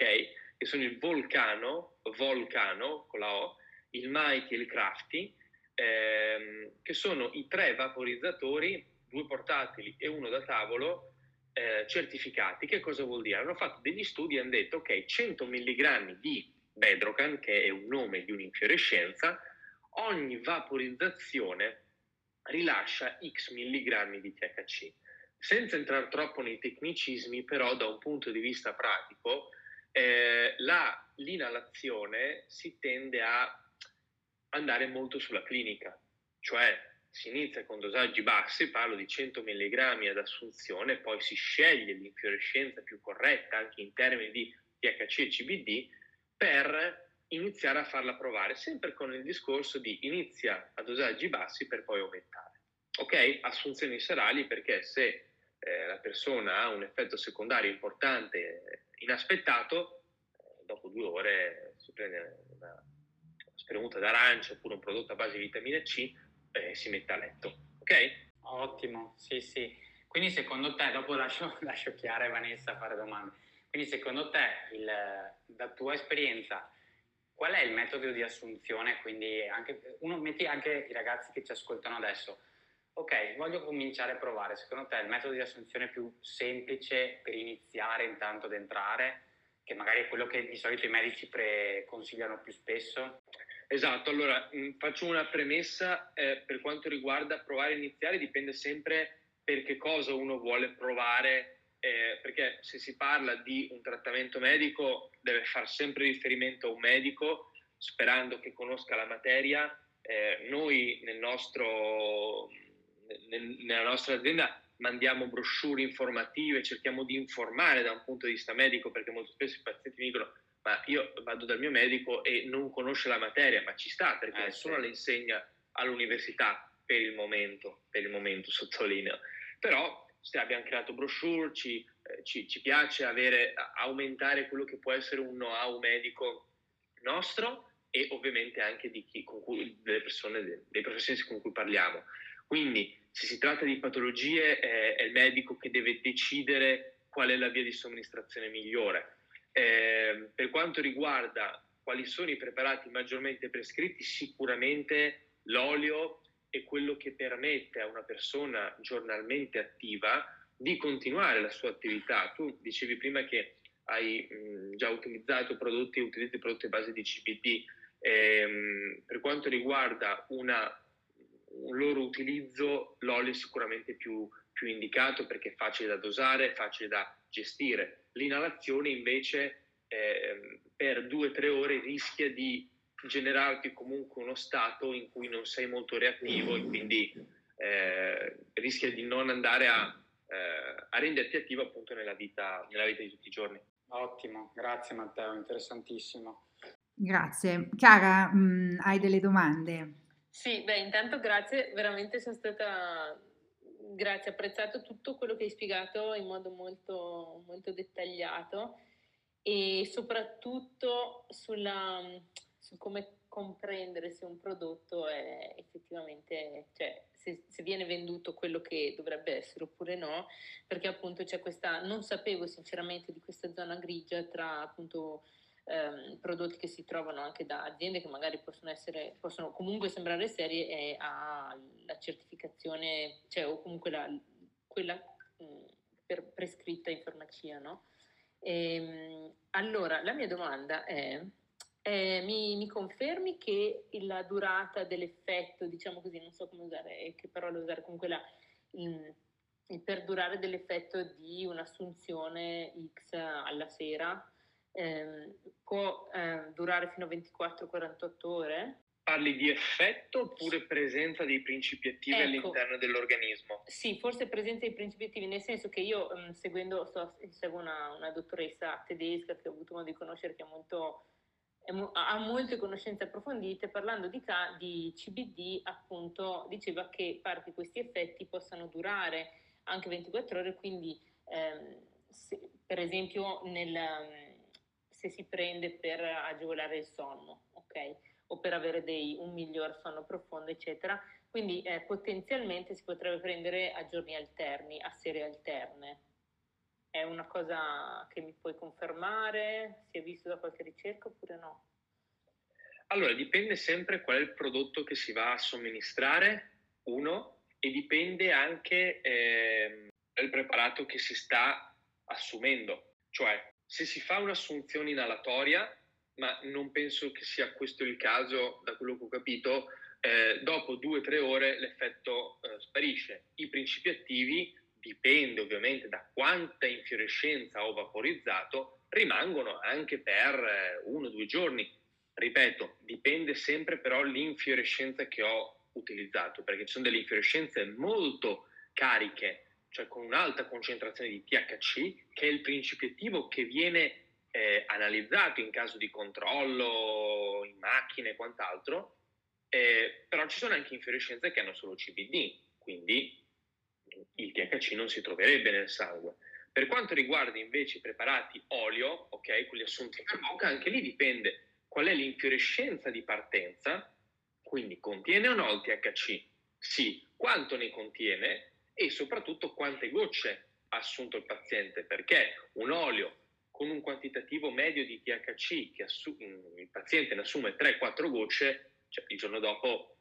Che sono il Volcano, Volcano con la O, il Mighty e il Crafty, ehm, che sono i tre vaporizzatori, due portatili e uno da tavolo, eh, certificati. Che cosa vuol dire? Hanno fatto degli studi e hanno detto, ok, 100 mg di Bedrocan, che è un nome di un'infiorescenza, ogni vaporizzazione rilascia X milligrammi di THC. Senza entrare troppo nei tecnicismi, però da un punto di vista pratico, eh, la, l'inalazione si tende a andare molto sulla clinica, cioè si inizia con dosaggi bassi, parlo di 100 mg ad assunzione, poi si sceglie l'infiorescenza più corretta anche in termini di THC e CBD per iniziare a farla provare, sempre con il discorso di inizia a dosaggi bassi per poi aumentare. Ok? Assunzioni serali perché se eh, la persona ha un effetto secondario importante, inaspettato, eh, dopo due ore si prende una spremuta d'arancia oppure un prodotto a base di vitamina C eh, si mette a letto. Ok? Ottimo, sì, sì. Quindi secondo te, dopo lascio, lascio Chiara e Vanessa fare domande, quindi secondo te, il, da tua esperienza, qual è il metodo di assunzione? Quindi anche, uno, metti anche i ragazzi che ci ascoltano adesso. Ok, voglio cominciare a provare. Secondo te il metodo di assunzione più semplice per iniziare intanto ad entrare, che magari è quello che di solito i medici pre- consigliano più spesso? Esatto, allora mh, faccio una premessa eh, per quanto riguarda provare a iniziare, dipende sempre per che cosa uno vuole provare eh, perché se si parla di un trattamento medico deve fare sempre riferimento a un medico sperando che conosca la materia. Eh, noi nel nostro, nel, nella nostra azienda mandiamo brochure informative, cerchiamo di informare da un punto di vista medico perché molto spesso i pazienti mi dicono ma io vado dal mio medico e non conosce la materia, ma ci sta perché eh, nessuno sì. la insegna all'università per il momento, per il momento sottolineo. Però abbiamo creato brochure, ci, eh, ci, ci piace avere, aumentare quello che può essere un know-how medico nostro e ovviamente anche di chi, cui, delle persone, dei professionisti con cui parliamo. Quindi se si tratta di patologie eh, è il medico che deve decidere qual è la via di somministrazione migliore. Eh, per quanto riguarda quali sono i preparati maggiormente prescritti, sicuramente l'olio è quello che permette a una persona giornalmente attiva di continuare la sua attività. Tu dicevi prima che hai mh, già utilizzato prodotti, utilizzi prodotti a base di CBD. Ehm, per quanto riguarda una, un loro utilizzo, l'olio è sicuramente più, più indicato perché è facile da dosare, è facile da gestire. L'inalazione invece eh, per due o tre ore rischia di generarti comunque uno stato in cui non sei molto reattivo e quindi eh, rischia di non andare a, eh, a, renderti attivo appunto nella vita, nella vita di tutti i giorni. Ottimo, grazie Matteo, interessantissimo. Grazie. Chiara, mh, mm, hai delle domande? Sì, beh, intanto grazie, veramente sono stata grazie, ho apprezzato tutto quello che hai spiegato in modo molto, molto dettagliato e soprattutto sulla, su come comprendere se un prodotto è effettivamente, cioè se, se, viene venduto quello che dovrebbe essere oppure no, perché appunto c'è questa, non sapevo sinceramente di questa zona grigia tra appunto ehm, prodotti che si trovano anche da aziende che magari possono essere, possono comunque sembrare serie e alla certificazione, cioè o comunque la, quella mh, per, prescritta in farmacia, no? E, ehm, allora, la mia domanda è, eh, mi, mi, confermi che la durata dell'effetto, diciamo così, non so come usare, che parola usare, comunque la, il, il perdurare dell'effetto di un'assunzione X alla sera eh, può eh, durare fino a 24-48 ore? Parli di effetto oppure presenza dei principi attivi ecco, all'interno dell'organismo? Sì, forse presenza dei principi attivi, nel senso che io mh, seguendo, so, seguo una, una, dottoressa tedesca che ho avuto modo di conoscere che molto, mo- ha molte conoscenze approfondite, parlando di, di CBD appunto diceva che pare che questi effetti possano durare anche 24 ore, quindi ehm, se, per esempio nel se si prende per agevolare il sonno, ok? O per avere dei, un miglior sonno profondo, eccetera. Quindi eh, potenzialmente si potrebbe prendere a giorni alterni, a serie alterne. È una cosa che mi puoi confermare? Si è visto da qualche ricerca oppure no? Allora, dipende sempre qual è il prodotto che si va a somministrare, uno, e dipende anche eh, dal preparato che si sta assumendo. Cioè, se si fa un'assunzione inalatoria, ma non penso che sia questo il caso, da quello che ho capito, eh, dopo due o tre ore l'effetto eh, sparisce. I principi attivi, dipende ovviamente da quanta infiorescenza ho vaporizzato, rimangono anche per eh, uno o due giorni. Ripeto, dipende sempre però l'infiorescenza che ho utilizzato, perché ci sono delle infiorescenze molto cariche cioè con un'alta concentrazione di THC, che è il principio attivo che viene eh, analizzato in caso di controllo in macchine e quant'altro, eh, però ci sono anche infiorescenze che hanno solo CBD, quindi il THC non si troverebbe nel sangue. Per quanto riguarda invece i preparati olio, ok, quelli assunti per bocca, anche lì dipende qual è l'infiorescenza di partenza, quindi contiene o no il THC? Sì, quanto ne contiene? E soprattutto quante gocce ha assunto il paziente, perché un olio con un quantitativo medio di THC che assu- il paziente ne assume 3-4 gocce, cioè il giorno dopo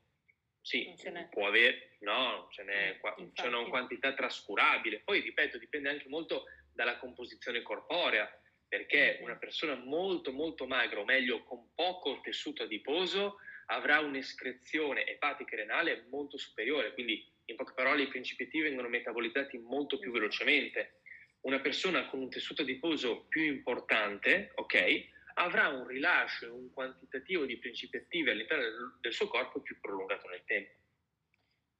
sì, può avere, no, ce n'è, eh, c'è una quantità trascurabile. Poi, ripeto, dipende anche molto dalla composizione corporea, perché una persona molto molto magra, o meglio con poco tessuto adiposo, avrà un'escrezione epatica renale molto superiore, quindi in poche parole i principi attivi vengono metabolizzati molto più velocemente. Una persona con un tessuto adiposo più importante, ok, avrà un rilascio e un quantitativo di principi attivi all'interno del, del suo corpo più prolungato nel tempo.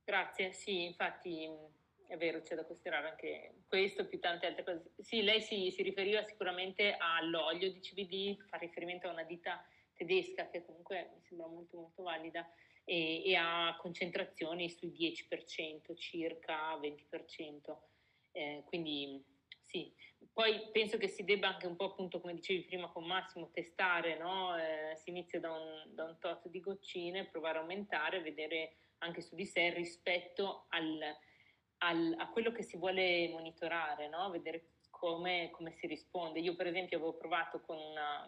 Grazie, sì, infatti è vero, c'è da considerare anche questo, più tante altre cose. Sì, lei si, si, riferiva sicuramente all'olio di CBD, fa riferimento a una ditta tedesca che comunque mi sembra molto molto valida e, e ha concentrazioni sui 10% circa, 20%. Eh, quindi sì, poi penso che si debba anche un po' appunto come dicevi prima con Massimo testare, no? eh, si inizia da un, da un, tot di goccine, provare a aumentare, vedere anche su di sé rispetto al, al, a quello che si vuole monitorare, no? vedere come, come, si risponde. Io per esempio avevo provato con una,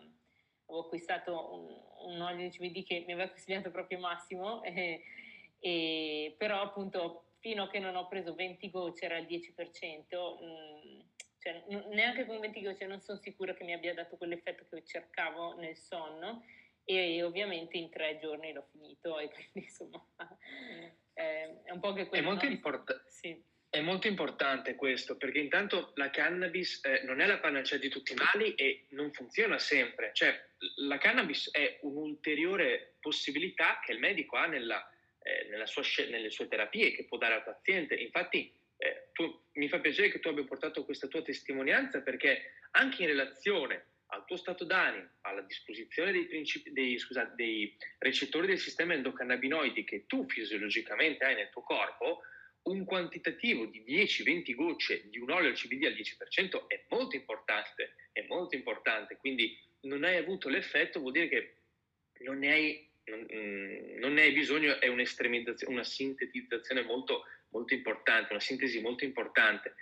avevo acquistato un, un olio di CBD che mi aveva consigliato proprio Massimo, eh, e, però appunto fino a che non ho preso 20 gocce era al 10%, mh, cioè, neanche con 20 gocce non sono sicura che mi abbia dato quell'effetto che cercavo nel sonno e ovviamente in tre giorni l'ho finito e quindi insomma eh, è un po' che quello... È molto, import- sì. È molto importante questo perché intanto la cannabis eh, non è la panacea di tutti i mali e non funziona sempre, cioè la cannabis è un'ulteriore possibilità che il medico ha nella, eh, sua, nelle sue terapie che può dare al paziente, infatti eh, tu, mi fa piacere che tu abbia portato questa tua testimonianza perché anche in relazione al tuo stato d'animo, alla disposizione dei, dei, scusate, dei recettori del sistema endocannabinoidi che tu fisiologicamente hai nel tuo corpo, un quantitativo di 10-20 gocce di un olio CBD al 10% è molto importante, è molto importante, quindi non hai avuto l'effetto, vuol dire che non ne hai, non, mm, non ne hai bisogno, è un'estremizzazione, una sintetizzazione molto, molto importante, una sintesi molto importante.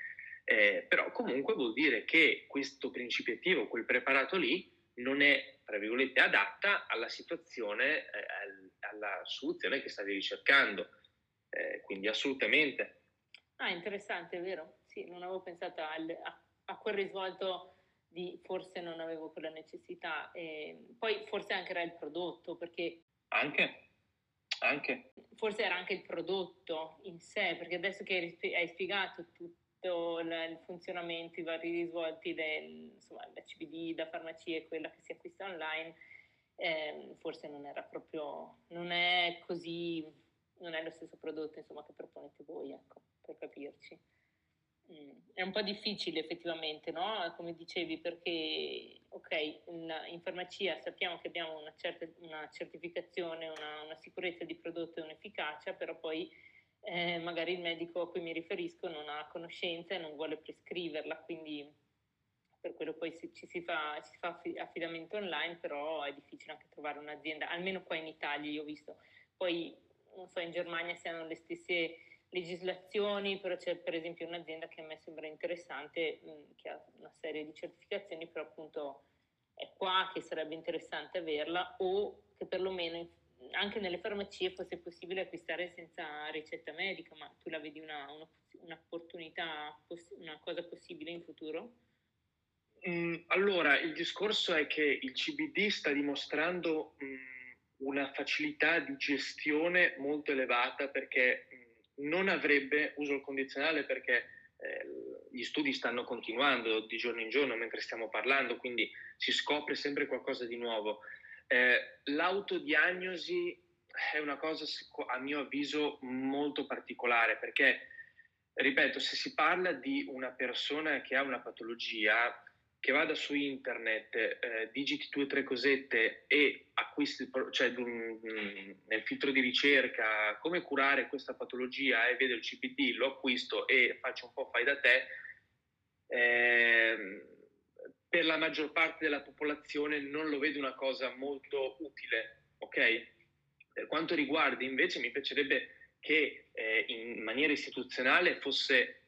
Eh, però comunque vuol dire che questo principio attivo, quel preparato lì, non è, tra virgolette, adatta alla situazione, eh, alla soluzione che stavi ricercando. Eh, quindi assolutamente. Ah, interessante, è vero. Sì, non avevo pensato al, a, a, quel risvolto di forse non avevo quella necessità. E poi forse anche era il prodotto, perché... Anche, anche. Forse era anche il prodotto in sé, perché adesso che hai spiegato tutto il funzionamento, i vari risvolti del insomma, la CBD da farmacia e quella che si acquista online, eh, forse non era proprio, non è così, non è lo stesso prodotto insomma, che proponete voi, ecco, per capirci. Mm. È un po' difficile effettivamente, no? Come dicevi, perché ok, in, in farmacia sappiamo che abbiamo una, certa, una certificazione, una, una sicurezza di prodotto e un'efficacia, però poi eh, magari il medico a cui mi riferisco non ha conoscenza e non vuole prescriverla, quindi per quello poi si, ci, si fa, si fa affidamento online, però è difficile anche trovare un'azienda, almeno qua in Italia io ho visto. Poi, so, in Germania si hanno le stesse legislazioni, però c'è per esempio un'azienda che a me sembra interessante, mh, che ha una serie di certificazioni, però appunto è qua che sarebbe interessante averla o che perlomeno anche nelle farmacie fosse possibile acquistare senza ricetta medica, ma tu la vedi una, una, un'opportunità, una cosa possibile in futuro? Mm, allora, il discorso è che il CBD sta dimostrando mm, una facilità di gestione molto elevata perché non avrebbe, uso il condizionale perché eh, gli studi stanno continuando di giorno in giorno mentre stiamo parlando, quindi si scopre sempre qualcosa di nuovo. Eh, l'autodiagnosi è una cosa, a mio avviso, molto particolare perché, ripeto, se si parla di una persona che ha una patologia, che vada su internet, eh, digiti due o tre cosette e acquisti, cioè nel filtro di ricerca, come curare questa patologia e vedo il CPD, lo acquisto e faccio un po' fai da te, eh, per la maggior parte della popolazione non lo vedo una cosa molto utile, ok? Per quanto riguarda invece mi piacerebbe che eh, in maniera istituzionale fosse, eh,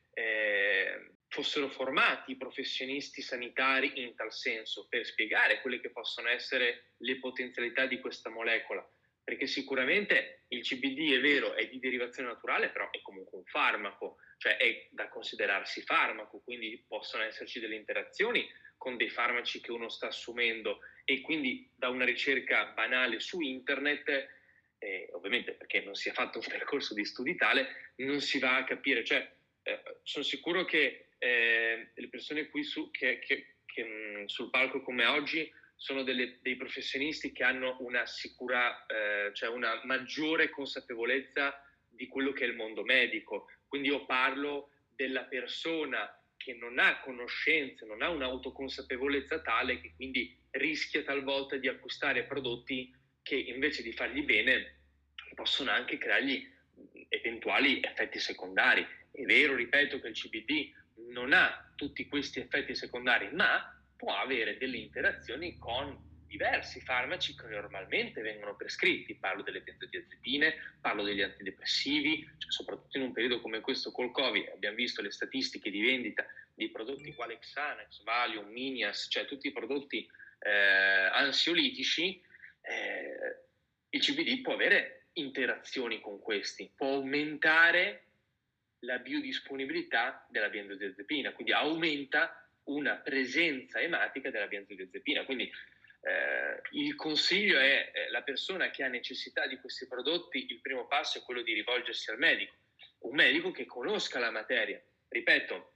fossero formati i professionisti sanitari in tal senso per spiegare quelle che possono essere le potenzialità di questa molecola, perché sicuramente il CBD è vero, è di derivazione naturale, però è comunque un farmaco, cioè è da considerarsi farmaco, quindi possono esserci delle interazioni con dei farmaci che uno sta assumendo e quindi da una ricerca banale su internet, eh, ovviamente perché non si è fatto un percorso di studi tale, non si va a capire. Cioè, eh, sono sicuro che eh, le persone qui su, che, che, che, mh, sul palco come oggi sono delle, dei professionisti che hanno una sicura, eh, cioè una maggiore consapevolezza di quello che è il mondo medico. Quindi io parlo della persona che non ha conoscenze, non ha un'autoconsapevolezza tale che quindi rischia talvolta di acquistare prodotti che invece di fargli bene possono anche creargli eventuali effetti secondari. È vero, ripeto, che il CBD non ha tutti questi effetti secondari, ma può avere delle interazioni con diversi farmaci che normalmente vengono prescritti. Parlo delle benzodiazepine, parlo degli antidepressivi, cioè soprattutto in un periodo come questo col Covid abbiamo visto le statistiche di vendita di prodotti quali Xanax, Valium, Minias, cioè tutti i prodotti eh, ansiolitici, eh, il CBD può avere interazioni con questi, può aumentare la biodisponibilità della benzodiazepina, quindi aumenta una presenza ematica della benzodiazepina. Quindi eh, il consiglio è eh, la persona che ha necessità di questi prodotti, il primo passo è quello di rivolgersi al medico, un medico che conosca la materia. Ripeto,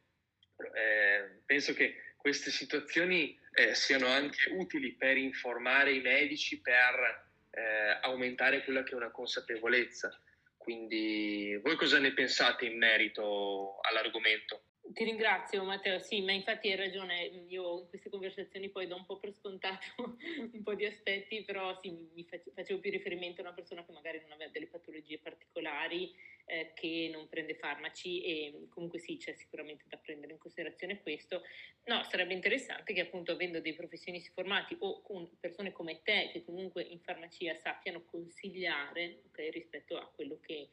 eh, penso che queste situazioni eh, siano anche utili per informare i medici, per eh, aumentare quella che è una consapevolezza. Quindi voi cosa ne pensate in merito all'argomento? Ti ringrazio Matteo, sì, ma infatti hai ragione, io in queste conversazioni poi do un po' per scontato un po' di aspetti, però sì, mi facevo più riferimento a una persona che magari non aveva delle patologie particolari, eh, che non prende farmaci e comunque sì, c'è sicuramente da prendere in considerazione questo. No, sarebbe interessante che appunto avendo dei professionisti formati o con persone come te che comunque in farmacia sappiano consigliare okay, rispetto a quello che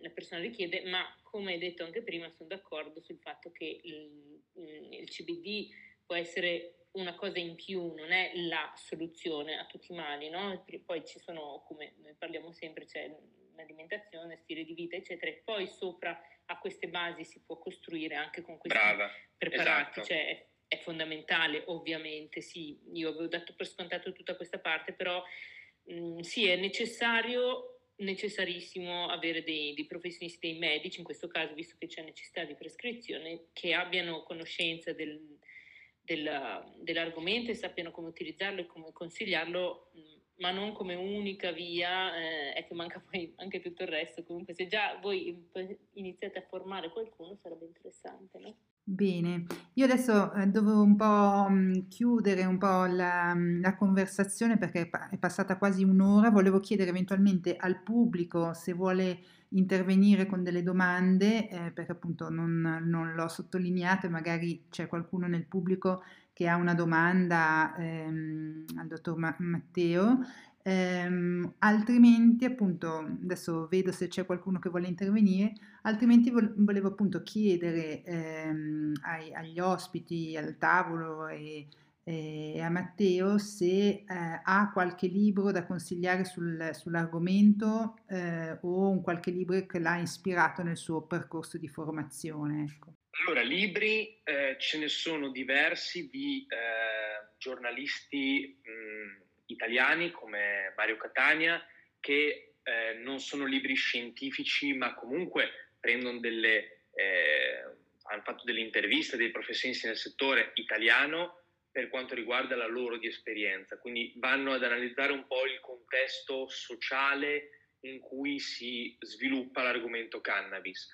la persona richiede, ma come hai detto anche prima sono d'accordo sul fatto che il, il CBD può essere una cosa in più, non è la soluzione a tutti i mali, no? Poi ci sono, come noi parliamo sempre, c'è l'alimentazione, stile di vita, eccetera, e poi sopra a queste basi si può costruire anche con questi Brava, preparati, esatto. cioè è, fondamentale ovviamente, sì, io avevo dato per scontato tutta questa parte, però mh, sì, è necessario necessarissimo avere dei, dei, professionisti, dei medici, in questo caso, visto che c'è necessità di prescrizione, che abbiano conoscenza del, del, dell'argomento e sappiano come utilizzarlo e come consigliarlo, ma non come unica via, eh, è che manca poi anche tutto il resto. Comunque, se già voi iniziate a formare qualcuno, sarebbe interessante, no? Bene, io adesso eh, dovevo un po' mh, chiudere un po' la, la conversazione perché è, pa- è passata quasi un'ora. Volevo chiedere eventualmente al pubblico se vuole intervenire con delle domande, eh, perché appunto non, non l'ho sottolineato e magari c'è qualcuno nel pubblico che ha una domanda ehm, al dottor Ma- Matteo. Ehm, altrimenti, appunto, adesso vedo se c'è qualcuno che vuole intervenire, altrimenti vo- volevo appunto chiedere ehm, ai, agli ospiti al tavolo e, e a Matteo se eh, ha qualche libro da consigliare sul, sull'argomento eh, o un qualche libro che l'ha ispirato nel suo percorso di formazione. Ecco. Allora, libri eh, ce ne sono diversi di eh, giornalisti mh, italiani come Mario Catania che eh, non sono libri scientifici ma comunque prendono delle, eh, hanno fatto delle interviste dei professionisti nel settore italiano per quanto riguarda la loro di esperienza, quindi vanno ad analizzare un po' il contesto sociale in cui si sviluppa l'argomento cannabis.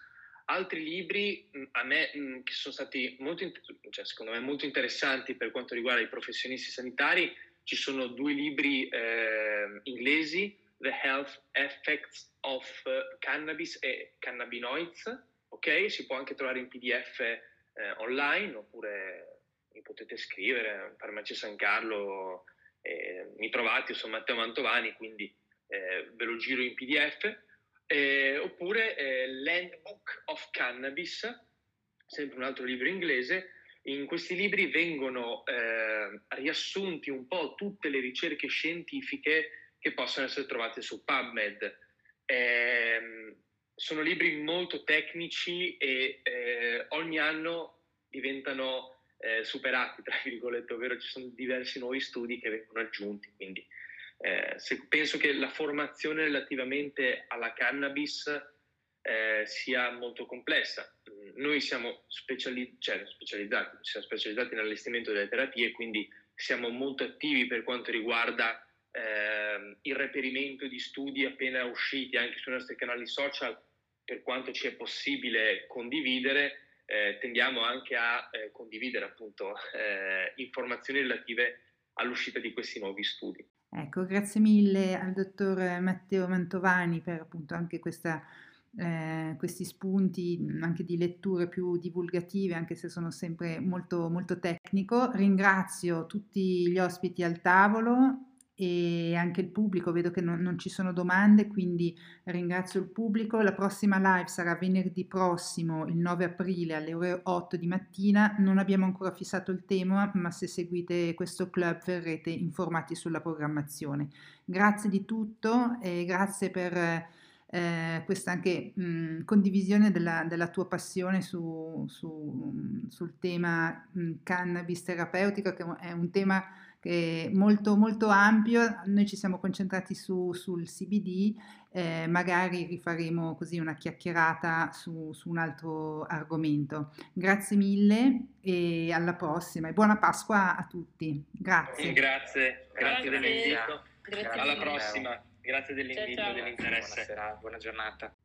Altri libri a me che sono stati molto, cioè, secondo me molto interessanti per quanto riguarda i professionisti sanitari ci sono due libri eh, inglesi, The Health Effects of Cannabis e Cannabinoids, ok? Si può anche trovare in PDF eh, online oppure mi potete scrivere, Farmacia San Carlo, eh, mi trovate, io sono Matteo Mantovani, quindi eh, ve lo giro in PDF. Eh, oppure eh, Landbook of Cannabis, sempre un altro libro inglese, in questi libri vengono eh, riassunti un po' tutte le ricerche scientifiche che possono essere trovate su PubMed. Eh, sono libri molto tecnici e eh, ogni anno diventano eh, superati, tra virgolette, ovvero ci sono diversi nuovi studi che vengono aggiunti. Quindi eh, se, penso che la formazione relativamente alla cannabis eh, sia molto complessa. Noi siamo speciali- cioè, specializzati, siamo specializzati nell'allestimento delle terapie, quindi siamo molto attivi per quanto riguarda eh, il reperimento di studi appena usciti anche sui nostri canali social, per quanto ci è possibile condividere, eh, tendiamo anche a eh, condividere appunto eh, informazioni relative all'uscita di questi nuovi studi. Ecco, grazie mille al dottor Matteo Mantovani per appunto anche questa, eh, questi spunti anche di letture più divulgative, anche se sono sempre molto, molto tecnico. Ringrazio tutti gli ospiti al tavolo e anche il pubblico, vedo che non, non, ci sono domande, quindi ringrazio il pubblico. La prossima live sarà venerdì prossimo, il 9 aprile alle ore 8 di mattina. Non abbiamo ancora fissato il tema, ma se seguite questo club verrete informati sulla programmazione. Grazie di tutto e grazie per eh, questa anche mh, condivisione della, della, tua passione su, su, sul tema mh, cannabis terapeutica, che è un tema che molto, molto ampio. Noi ci siamo concentrati su, sul CBD, eh, magari rifaremo così una chiacchierata su, su, un altro argomento. Grazie mille e alla prossima e buona Pasqua a tutti. Grazie. Grazie, grazie, grazie dell'invito. Grazie alla prossima. Grazie dell'invito e dell'interesse. Buonasera, buona giornata.